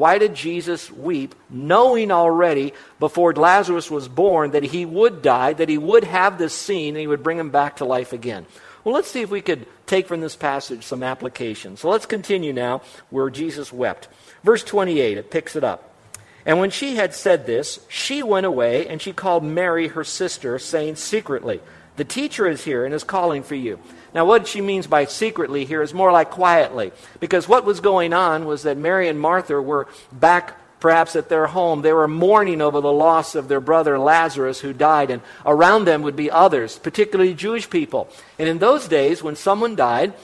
Why did Jesus weep, knowing already before Lazarus was born that he would die, that he would have this scene, and he would bring him back to life again? Well, let's see if we could take from this passage some application. So let's continue now where Jesus wept. Verse 28, it picks it up. And when she had said this, she went away and she called Mary, her sister, saying secretly, The teacher is here and is calling for you. Now, what she means by secretly here is more like quietly, because what was going on was that Mary and Martha were back perhaps at their home. They were mourning over the loss of their brother Lazarus who died, and around them would be others, particularly Jewish people. And in those days, when someone died,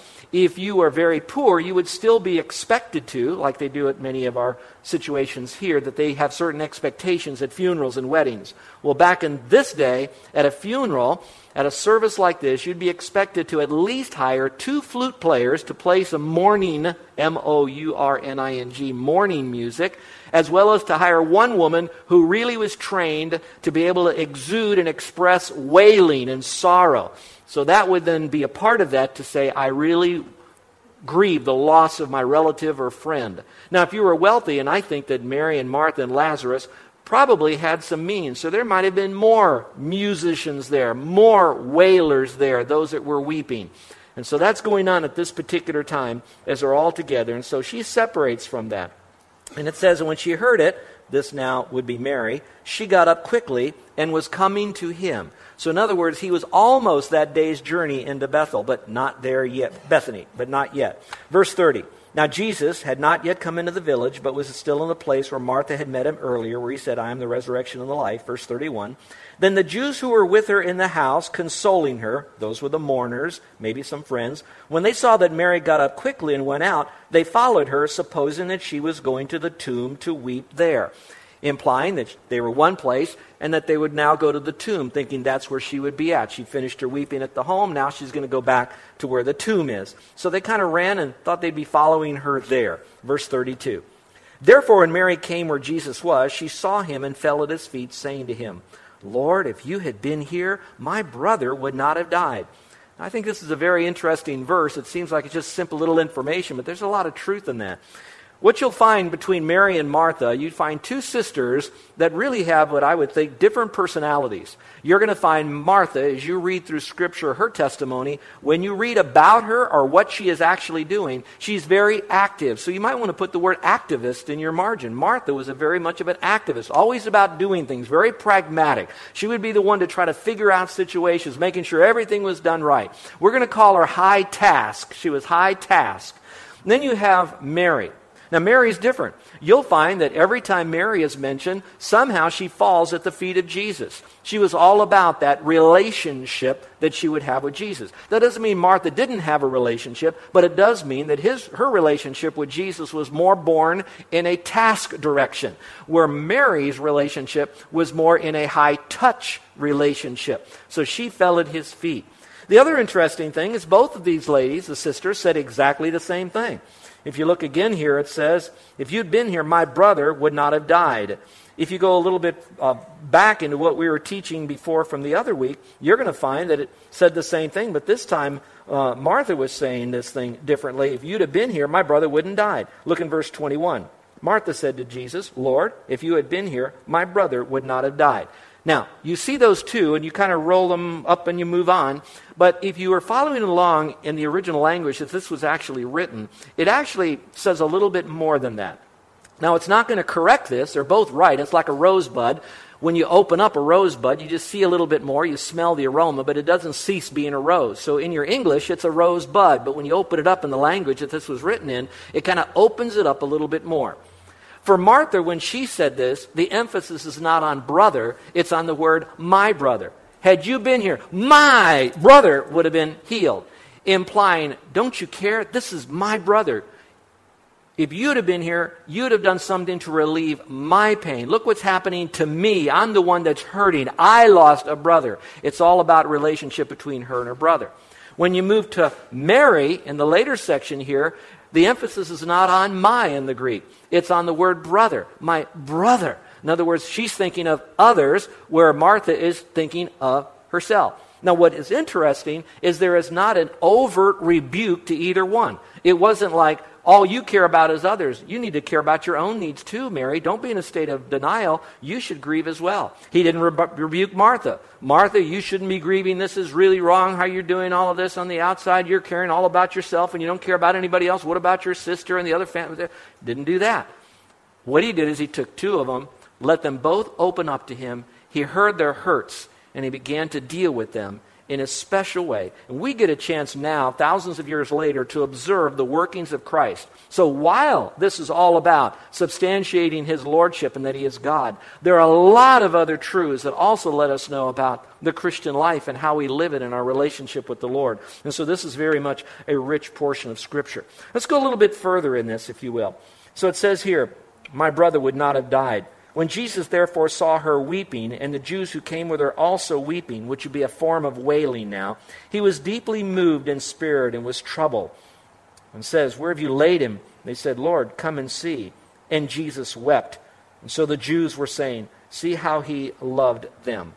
if you were very poor, you would still be expected to, like they do at many of our situations here, that they have certain expectations at funerals and weddings. Well, back in this day, at a funeral, at a service like this, you'd be expected to at least hire two flute players to play some mourning, M O U R N I N G, mourning music, as well as to hire one woman who really was trained to be able to exude and express wailing and sorrow. So that would then be a part of that to say, I really grieve the loss of my relative or friend. Now, if you were wealthy, and I think that Mary and Martha and Lazarus probably had some means. So there might have been more musicians there, more wailers there, those that were weeping. And so that's going on at this particular time as they're all together. And so she separates from that. And it says, when she heard it, this now would be Mary, she got up quickly and was coming to him. So, in other words, he was almost that day's journey into Bethel, but not there yet. Bethany, but not yet. Verse 30. Now, Jesus had not yet come into the village, but was still in the place where Martha had met him earlier, where he said, I am the resurrection and the life. Verse 31. Then the Jews who were with her in the house, consoling her, those were the mourners, maybe some friends, when they saw that Mary got up quickly and went out, they followed her, supposing that she was going to the tomb to weep there implying that they were one place and that they would now go to the tomb, thinking that's where she would be at. She finished her weeping at the home. Now she's going to go back to where the tomb is. So they kind of ran and thought they'd be following her there. Verse 32. Therefore, when Mary came where Jesus was, she saw him and fell at his feet, saying to him, Lord, if you had been here, my brother would not have died. I think this is a very interesting verse. It seems like it's just simple little information, but there's a lot of truth in that. What you'll find between Mary and Martha, you'd find two sisters that really have what I would think different personalities. You're going to find Martha, as you read through Scripture, her testimony, when you read about her or what she is actually doing, she's very active. So you might want to put the word activist in your margin. Martha was a very much of an activist, always about doing things, very pragmatic. She would be the one to try to figure out situations, making sure everything was done right. We're going to call her high task. She was high task. Then you have Mary. Now, Mary's different. You'll find that every time Mary is mentioned, somehow she falls at the feet of Jesus. She was all about that relationship that she would have with Jesus. That doesn't mean Martha didn't have a relationship, but it does mean that his, her relationship with Jesus was more born in a task direction, where Mary's relationship was more in a high touch relationship. So she fell at his feet. The other interesting thing is both of these ladies, the sisters, said exactly the same thing. If you look again here, it says, If you'd been here, my brother would not have died. If you go a little bit uh, back into what we were teaching before from the other week, you're going to find that it said the same thing, but this time uh, Martha was saying this thing differently. If you'd have been here, my brother wouldn't have died. Look in verse 21. Martha said to Jesus, Lord, if you had been here, my brother would not have died. Now, you see those two and you kind of roll them up and you move on. But if you were following along in the original language, if this was actually written, it actually says a little bit more than that. Now, it's not going to correct this. They're both right. It's like a rosebud. when you open up a rosebud, you just see a little bit more, you smell the aroma, but it doesn't cease being a rose. So in your English, it's a rosebud, but when you open it up in the language that this was written in, it kind of opens it up a little bit more. For Martha, when she said this, the emphasis is not on brother, it's on the word my brother. Had you been here, my brother would have been healed, implying, don't you care? This is my brother. If you'd have been here, you'd have done something to relieve my pain. Look what's happening to me. I'm the one that's hurting. I lost a brother. It's all about relationship between her and her brother. When you move to Mary in the later section here, the emphasis is not on my in the Greek. It's on the word brother. My brother. In other words, she's thinking of others where Martha is thinking of herself. Now, what is interesting is there is not an overt rebuke to either one. It wasn't like, all you care about is others. You need to care about your own needs too, Mary. Don't be in a state of denial. You should grieve as well. He didn't re- rebuke Martha. Martha, you shouldn't be grieving. This is really wrong how you're doing all of this on the outside. You're caring all about yourself and you don't care about anybody else. What about your sister and the other family? Didn't do that. What he did is he took two of them, let them both open up to him. He heard their hurts and he began to deal with them in a special way. And we get a chance now, thousands of years later, to observe the workings of Christ. So while this is all about substantiating his lordship and that he is God, there are a lot of other truths that also let us know about the Christian life and how we live it in our relationship with the Lord. And so this is very much a rich portion of Scripture. Let's go a little bit further in this, if you will. So it says here, My brother would not have died. When Jesus therefore saw her weeping, and the Jews who came with her also weeping, which would be a form of wailing now, he was deeply moved in spirit and was troubled. And says, Where have you laid him? They said, Lord, come and see. And Jesus wept. And so the Jews were saying, See how he loved them.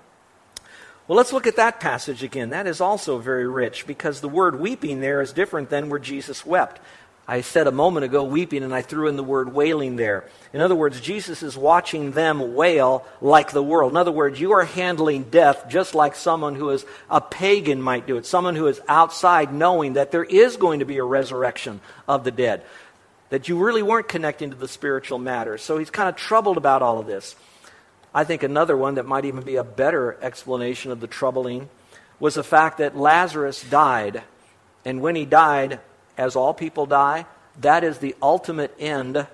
Well, let's look at that passage again. That is also very rich because the word weeping there is different than where Jesus wept. I said a moment ago weeping, and I threw in the word wailing there. In other words, Jesus is watching them wail like the world. In other words, you are handling death just like someone who is a pagan might do it, someone who is outside knowing that there is going to be a resurrection of the dead, that you really weren't connecting to the spiritual matters. So he's kind of troubled about all of this. I think another one that might even be a better explanation of the troubling was the fact that Lazarus died. And when he died, as all people die, that is the ultimate end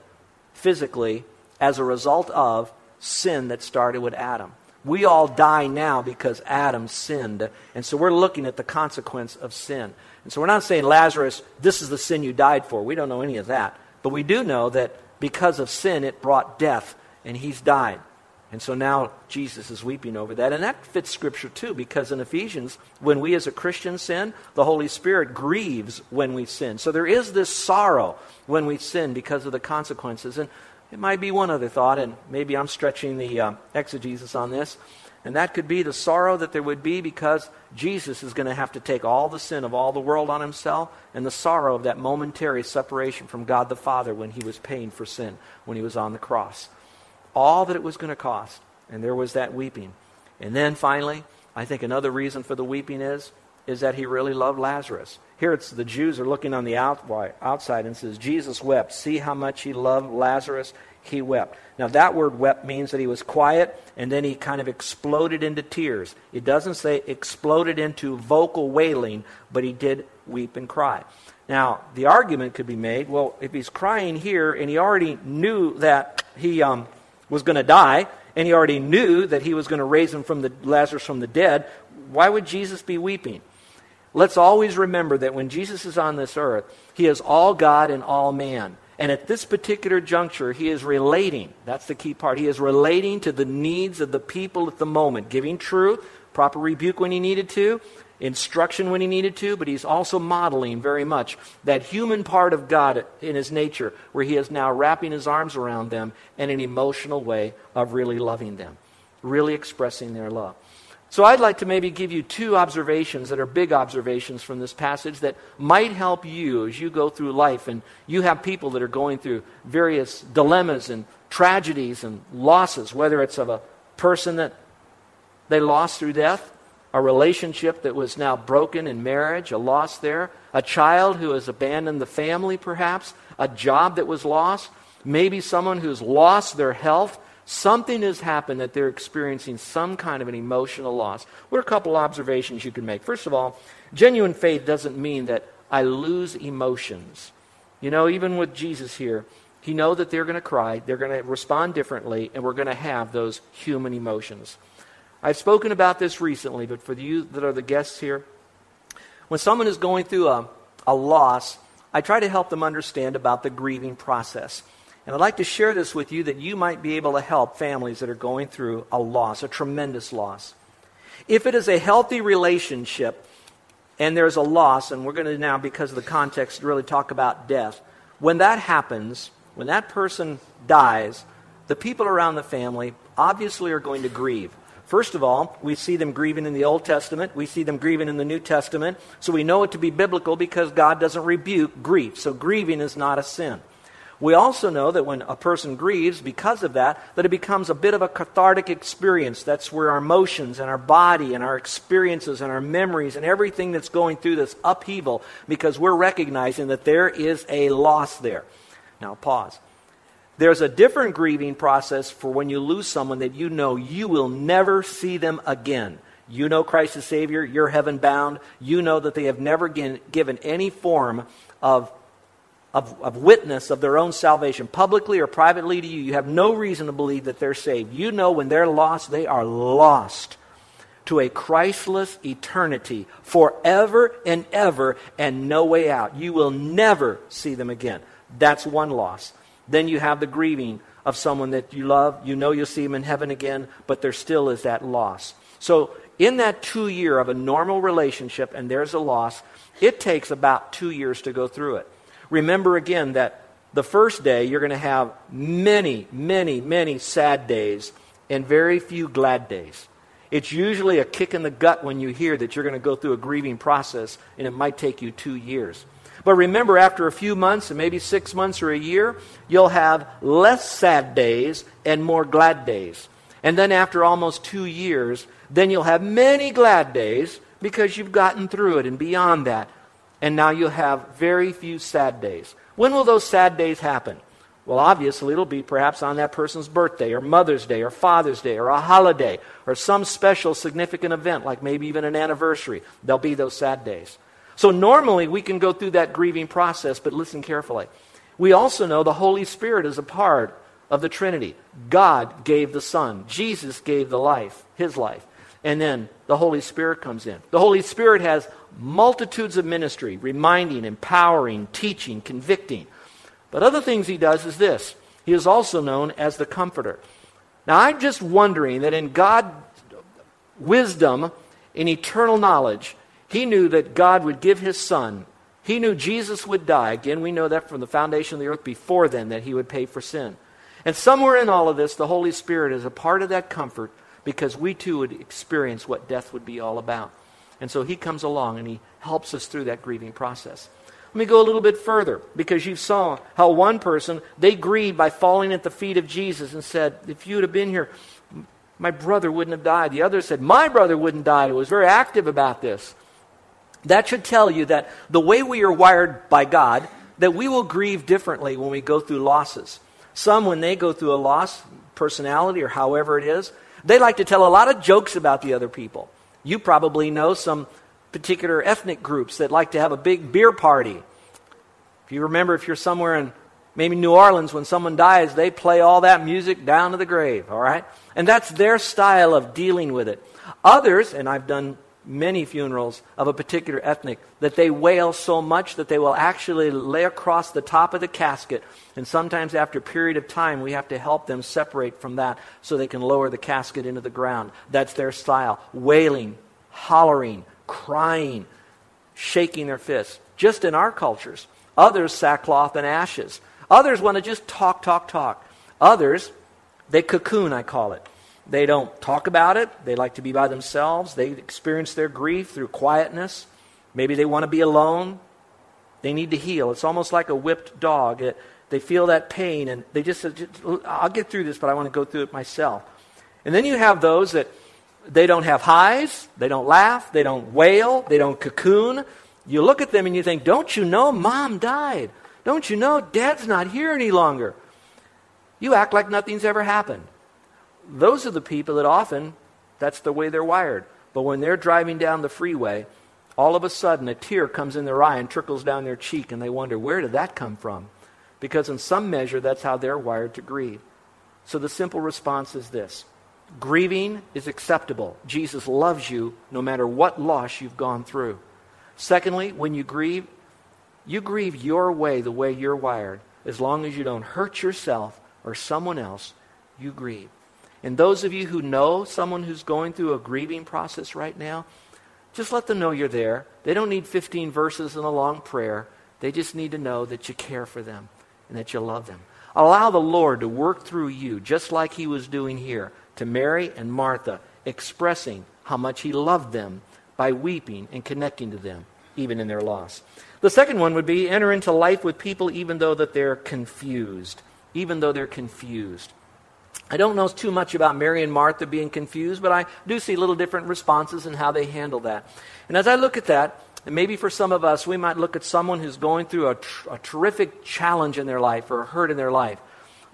physically as a result of sin that started with Adam. We all die now because Adam sinned. And so we're looking at the consequence of sin. And so we're not saying, Lazarus, this is the sin you died for. We don't know any of that. But we do know that because of sin, it brought death, and he's died. And so now Jesus is weeping over that. And that fits Scripture too, because in Ephesians, when we as a Christian sin, the Holy Spirit grieves when we sin. So there is this sorrow when we sin because of the consequences. And it might be one other thought, and maybe I'm stretching the uh, exegesis on this. And that could be the sorrow that there would be because Jesus is going to have to take all the sin of all the world on himself and the sorrow of that momentary separation from God the Father when he was paying for sin, when he was on the cross all that it was going to cost. And there was that weeping. And then finally, I think another reason for the weeping is is that he really loved Lazarus. Here it's the Jews are looking on the outside and says Jesus wept. See how much he loved Lazarus? He wept. Now that word wept means that he was quiet and then he kind of exploded into tears. It doesn't say exploded into vocal wailing, but he did weep and cry. Now, the argument could be made, well, if he's crying here and he already knew that he um, was going to die, and he already knew that he was going to raise him from the Lazarus from the dead, why would Jesus be weeping? Let's always remember that when Jesus is on this earth, he is all God and all man. And at this particular juncture, he is relating. That's the key part. He is relating to the needs of the people at the moment, giving truth, proper rebuke when he needed to, instruction when he needed to, but he's also modeling very much that human part of God in his nature, where he is now wrapping his arms around them in an emotional way of really loving them, really expressing their love. So I'd like to maybe give you two observations that are big observations from this passage that might help you as you go through life and you have people that are going through various dilemmas and tragedies and losses, whether it's of a person that they lost through death a relationship that was now broken in marriage, a loss there, a child who has abandoned the family, perhaps, a job that was lost, maybe someone who's lost their health Something has happened that they're experiencing some kind of an emotional loss. What are a couple observations you can make? First of all, genuine faith doesn't mean that I lose emotions. You know, even with Jesus here, he know that they're going to cry, they're going to respond differently, and we're going to have those human emotions. I've spoken about this recently, but for you that are the guests here, when someone is going through a, a loss, I try to help them understand about the grieving process. And I'd like to share this with you that you might be able to help families that are going through a loss, a tremendous loss. If it is a healthy relationship and there's a loss, and we're going to now, because of the context, really talk about death, when that happens, when that person dies, the people around the family obviously are going to grieve. First of all, we see them grieving in the Old Testament. We see them grieving in the New Testament. So we know it to be biblical because God doesn't rebuke grief. So grieving is not a sin. We also know that when a person grieves, because of that, that it becomes a bit of a cathartic experience. That's where our emotions and our body and our experiences and our memories and everything that's going through this upheaval, because we're recognizing that there is a loss there. Now, pause. There's a different grieving process for when you lose someone that you know you will never see them again. You know Christ as Savior, you're heaven bound. You know that they have never given any form of, of, of, witness of their own salvation, publicly or privately to you. You have no reason to believe that they're saved. You know when they're lost, they are lost to a Christless eternity forever and ever and no way out. You will never see them again. That's one loss. Then you have the grieving of someone that you love. You know you'll see them in heaven again, but there still is that loss. So, in that two year of a normal relationship, and there's a loss, it takes about two years to go through it. Remember again that the first day you're going to have many, many, many sad days and very few glad days. It's usually a kick in the gut when you hear that you're going to go through a grieving process, and it might take you two years. But remember, after a few months, and maybe six months or a year, you'll have less sad days and more glad days. And then after almost two years, then you'll have many glad days because you've gotten through it and beyond that. And now you'll have very few sad days. When will those sad days happen? Well, obviously, it'll be perhaps on that person's birthday, or Mother's Day, or Father's Day, or a holiday, or some special significant event, like maybe even an anniversary. There'll be those sad days. So normally we can go through that grieving process, but listen carefully. We also know the Holy Spirit is a part of the Trinity. God gave the Son, Jesus gave the life, his life. And then the Holy Spirit comes in. The Holy Spirit has multitudes of ministry, reminding, empowering, teaching, convicting. But other things he does is this. He is also known as the Comforter. Now, I'm just wondering that in God's wisdom, in eternal knowledge, he knew that God would give his son. He knew Jesus would die. Again, we know that from the foundation of the earth before then, that he would pay for sin. And somewhere in all of this, the Holy Spirit is a part of that comfort because we too would experience what death would be all about. And so he comes along and he helps us through that grieving process. Let me go a little bit further because you saw how one person, they grieved by falling at the feet of Jesus and said, If you would have been here, my brother wouldn't have died. The other said, My brother wouldn't die. It was very active about this. That should tell you that the way we are wired by God, that we will grieve differently when we go through losses. Some, when they go through a loss, personality or however it is, they like to tell a lot of jokes about the other people. You probably know some particular ethnic groups that like to have a big beer party. If you remember, if you're somewhere in maybe New Orleans, when someone dies, they play all that music down to the grave, all right? And that's their style of dealing with it. Others, and I've done many funerals of a particular ethnic that they wail so much that they will actually lay across the top of the casket. And sometimes, after a period of time, we have to help them separate from that so they can lower the casket into the ground. That's their style wailing, hollering, crying, shaking their fists. Just in our cultures. Others, sackcloth and ashes. Others want to just talk, talk, talk. Others, they cocoon, I call it. They don't talk about it. They like to be by themselves. They experience their grief through quietness. Maybe they want to be alone. They need to heal. It's almost like a whipped dog. It, they feel that pain and they just, I'll get through this, but I want to go through it myself. And then you have those that they don't have highs, they don't laugh, they don't wail, they don't cocoon. You look at them and you think, don't you know mom died? Don't you know dad's not here any longer? You act like nothing's ever happened. Those are the people that often, that's the way they're wired. But when they're driving down the freeway, all of a sudden a tear comes in their eye and trickles down their cheek, and they wonder, where did that come from? Because in some measure, that's how they're wired to grieve. So the simple response is this grieving is acceptable. Jesus loves you no matter what loss you've gone through. Secondly, when you grieve, you grieve your way, the way you're wired. As long as you don't hurt yourself or someone else, you grieve. And those of you who know someone who's going through a grieving process right now, just let them know you're there. They don't need 15 verses and a long prayer. They just need to know that you care for them and that you love them. Allow the Lord to work through you, just like He was doing here to Mary and Martha, expressing how much He loved them by weeping and connecting to them, even in their loss. The second one would be enter into life with people even though that they're confused. Even though they're confused. I don't know too much about Mary and Martha being confused, but I do see little different responses in how they handle that. And as I look at that, and maybe for some of us, we might look at someone who's going through a, tr- a terrific challenge in their life or a hurt in their life.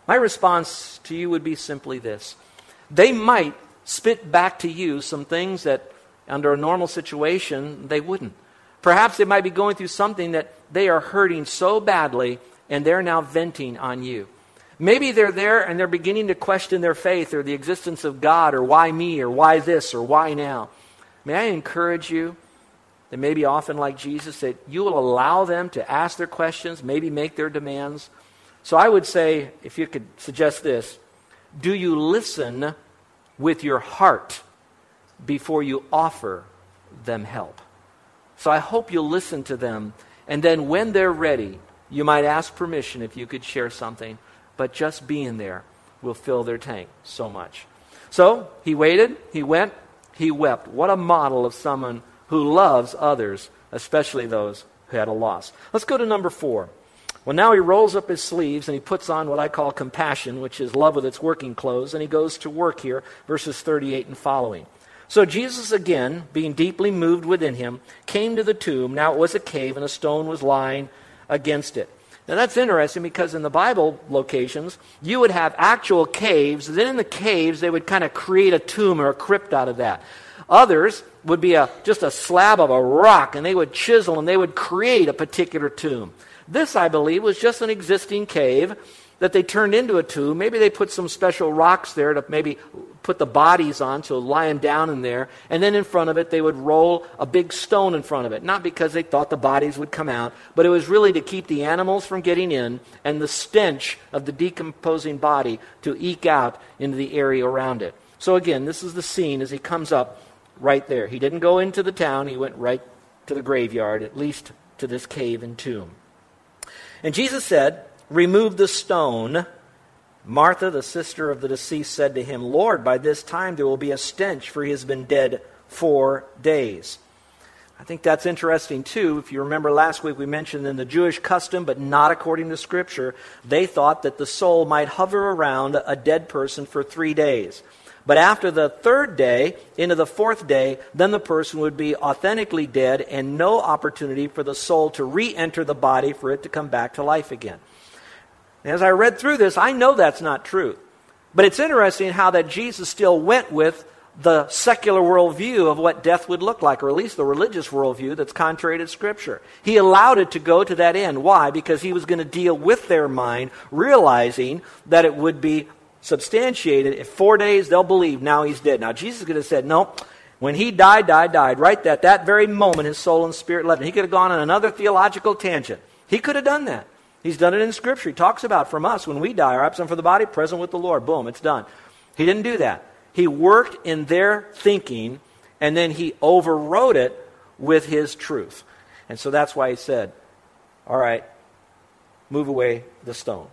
My response to you would be simply this they might spit back to you some things that, under a normal situation, they wouldn't. Perhaps they might be going through something that they are hurting so badly and they're now venting on you. Maybe they're there and they're beginning to question their faith or the existence of God or why me or why this or why now. May I encourage you that maybe often like Jesus, that you will allow them to ask their questions, maybe make their demands. So I would say, if you could suggest this, do you listen with your heart before you offer them help? So I hope you'll listen to them. And then when they're ready, you might ask permission if you could share something but just being there will fill their tank so much. So he waited, he went, he wept. What a model of someone who loves others, especially those who had a loss. Let's go to number four. Well, now he rolls up his sleeves and he puts on what I call compassion, which is love with its working clothes, and he goes to work here, verses 38 and following. So Jesus, again, being deeply moved within him, came to the tomb. Now it was a cave, and a stone was lying against it. Now that's interesting because in the Bible locations, you would have actual caves. Then in the caves, they would kind of create a tomb or a crypt out of that. Others would be a, just a slab of a rock, and they would chisel and they would create a particular tomb. This, I believe, was just an existing cave that they turned into a tomb. Maybe they put some special rocks there to maybe put the bodies on, so lie them down in there. And then in front of it, they would roll a big stone in front of it. Not because they thought the bodies would come out, but it was really to keep the animals from getting in and the stench of the decomposing body to eke out into the area around it. So again, this is the scene as he comes up right there. He didn't go into the town, he went right to the graveyard, at least to this cave and tomb. And Jesus said, Remove the stone. Martha, the sister of the deceased, said to him, Lord, by this time there will be a stench, for he has been dead four days. I think that's interesting too. If you remember last week, we mentioned in the Jewish custom, but not according to Scripture, they thought that the soul might hover around a dead person for three days. But after the third day, into the fourth day, then the person would be authentically dead and no opportunity for the soul to re enter the body for it to come back to life again. As I read through this, I know that's not true. But it's interesting how that Jesus still went with the secular worldview of what death would look like, or at least the religious worldview that's contrary to Scripture. He allowed it to go to that end. Why? Because he was going to deal with their mind, realizing that it would be substantiated. If four days, they'll believe now he's dead. Now, Jesus could have said, no, when he died, died, died. Right at that very moment, his soul and spirit left. He could have gone on another theological tangent. He could have done that. He's done it in Scripture. He talks about from us when we die, our absent for the body, present with the Lord. Boom, it's done. He didn't do that. He worked in their thinking, and then he overrode it with his truth. And so that's why he said, All right, move away the stone.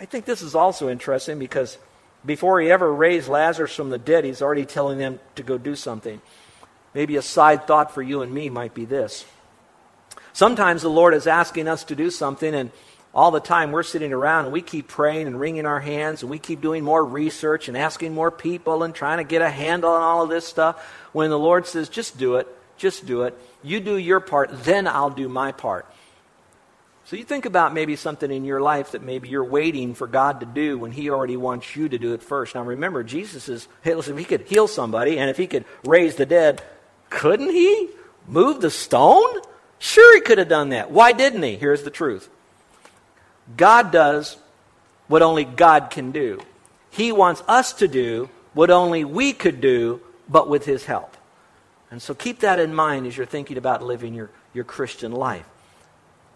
I think this is also interesting because before he ever raised Lazarus from the dead, he's already telling them to go do something. Maybe a side thought for you and me might be this Sometimes the Lord is asking us to do something, and all the time we're sitting around and we keep praying and wringing our hands and we keep doing more research and asking more people and trying to get a handle on all of this stuff. When the Lord says, just do it, just do it. You do your part, then I'll do my part. So you think about maybe something in your life that maybe you're waiting for God to do when He already wants you to do it first. Now remember, Jesus is, hey, listen, if He could heal somebody and if He could raise the dead, couldn't He move the stone? Sure, He could have done that. Why didn't He? Here's the truth God does what only God can do. He wants us to do what only we could do, but with His help. And so keep that in mind as you're thinking about living your, your Christian life.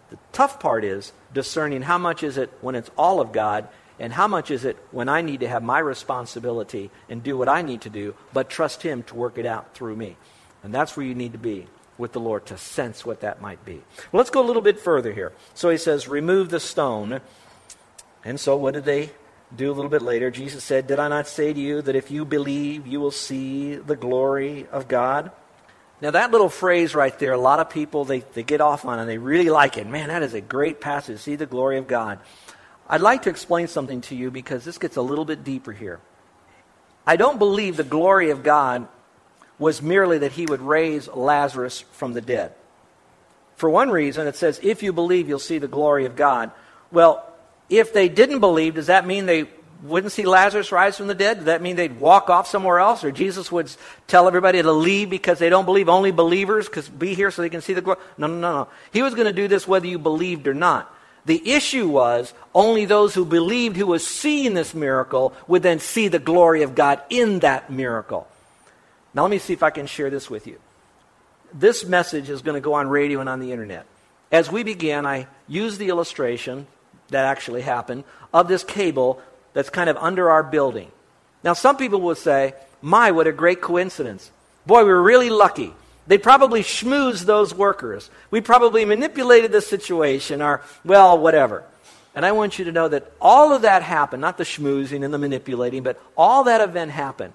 The tough part is discerning how much is it when it's all of God and how much is it when I need to have my responsibility and do what I need to do, but trust Him to work it out through me. And that's where you need to be with the Lord to sense what that might be. Well, let's go a little bit further here. So he says, Remove the stone. And so what did they do a little bit later? Jesus said, Did I not say to you that if you believe, you will see the glory of God? Now, that little phrase right there, a lot of people, they, they get off on and they really like it. Man, that is a great passage. See the glory of God. I'd like to explain something to you because this gets a little bit deeper here. I don't believe the glory of God was merely that he would raise Lazarus from the dead. For one reason, it says, if you believe, you'll see the glory of God. Well, if they didn't believe, does that mean they wouldn't see Lazarus rise from the dead? Does that mean they'd walk off somewhere else? Or Jesus would tell everybody to leave because they don't believe? Only believers because be here so they can see the glory? No, no, no, no. He was going to do this whether you believed or not. The issue was only those who believed who was seeing this miracle would then see the glory of God in that miracle. Now let me see if I can share this with you. This message is going to go on radio and on the internet. As we began, I used the illustration that actually happened of this cable that's kind of under our building. Now, some people will say, My, what a great coincidence. Boy, we were really lucky. They probably schmoozed those workers. We probably manipulated the situation, or, well, whatever. And I want you to know that all of that happened, not the schmoozing and the manipulating, but all that event happened.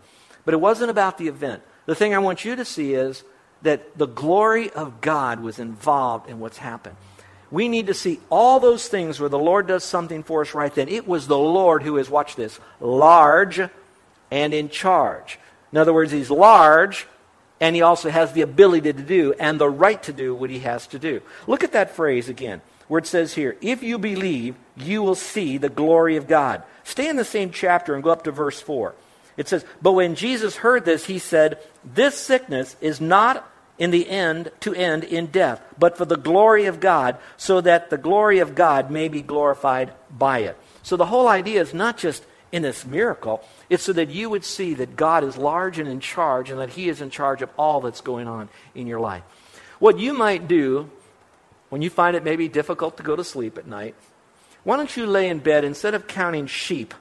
But it wasn't about the event. The thing I want you to see is that the glory of God was involved in what's happened. We need to see all those things where the Lord does something for us right then. It was the Lord who is, watch this, large and in charge. In other words, He's large and He also has the ability to do and the right to do what He has to do. Look at that phrase again, where it says here, if you believe, you will see the glory of God. Stay in the same chapter and go up to verse 4. It says, But when Jesus heard this, He said, This sickness is not in the end to end in death, but for the glory of God, so that the glory of God may be glorified by it. So the whole idea is not just in this miracle, it's so that you would see that God is large and in charge and that He is in charge of all that's going on in your life. What you might do when you find it maybe difficult to go to sleep at night, why don't you lay in bed instead of counting sheep?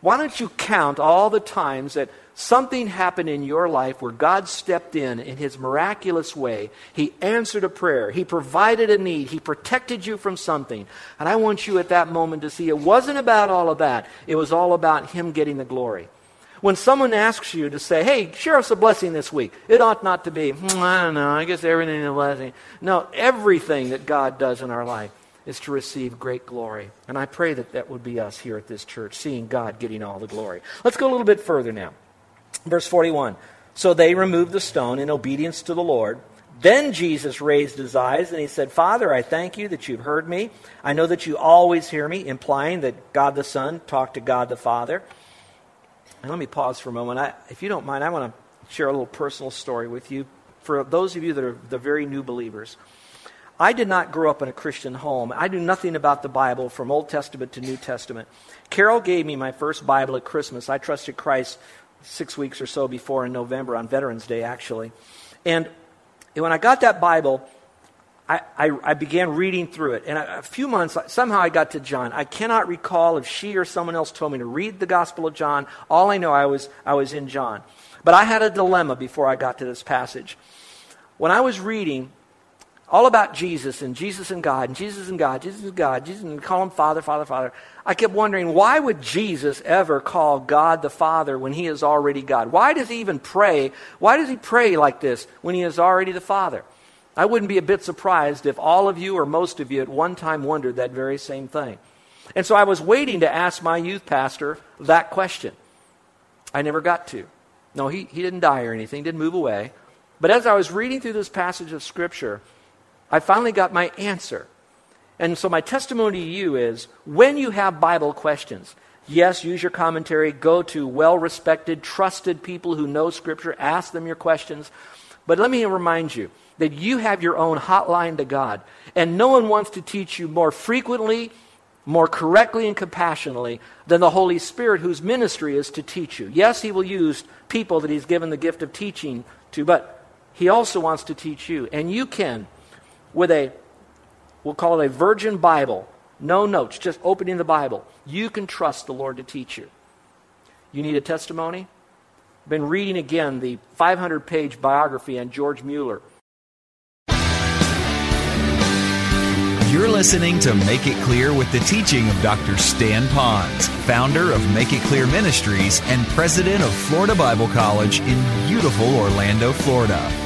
Why don't you count all the times that something happened in your life where God stepped in in his miraculous way. He answered a prayer. He provided a need. He protected you from something. And I want you at that moment to see it wasn't about all of that. It was all about him getting the glory. When someone asks you to say, hey, share us a blessing this week, it ought not to be, I don't know, I guess everything is a blessing. No, everything that God does in our life is to receive great glory. And I pray that that would be us here at this church, seeing God getting all the glory. Let's go a little bit further now. Verse 41. So they removed the stone in obedience to the Lord. Then Jesus raised his eyes and he said, Father, I thank you that you've heard me. I know that you always hear me, implying that God the Son talked to God the Father. And let me pause for a moment. I, if you don't mind, I want to share a little personal story with you. For those of you that are the very new believers, I did not grow up in a Christian home. I knew nothing about the Bible from Old Testament to New Testament. Carol gave me my first Bible at Christmas. I trusted Christ six weeks or so before in November on Veterans Day, actually. And when I got that Bible, I, I, I began reading through it. And a, few months, somehow I got to John. I cannot recall if she or someone else told me to read the Gospel of John. All I know, I was, I was in John. But I had a dilemma before I got to this passage. When I was reading, all about Jesus and Jesus and God and Jesus and God, Jesus and God, Jesus and call him Father, Father, Father. I kept wondering why would Jesus ever call God the Father when he is already God? Why does he even pray? Why does he pray like this when he is already the Father? I wouldn't be a bit surprised if all of you or most of you at one time wondered that very same thing. And so I was waiting to ask my youth pastor that question. I never got to. No, he, he didn't die or anything, didn't move away. But as I was reading through this passage of Scripture, I finally got my answer. And so, my testimony to you is when you have Bible questions, yes, use your commentary, go to well respected, trusted people who know Scripture, ask them your questions. But let me remind you that you have your own hotline to God, and no one wants to teach you more frequently, more correctly, and compassionately than the Holy Spirit, whose ministry is to teach you. Yes, He will use people that He's given the gift of teaching to, but He also wants to teach you. And you can, with a We'll call it a virgin Bible. No notes, just opening the Bible. You can trust the Lord to teach you. You need a testimony? I've been reading again the 500 page biography on George Mueller. You're listening to Make It Clear with the teaching of Dr. Stan Ponz, founder of Make It Clear Ministries and president of Florida Bible College in beautiful Orlando, Florida.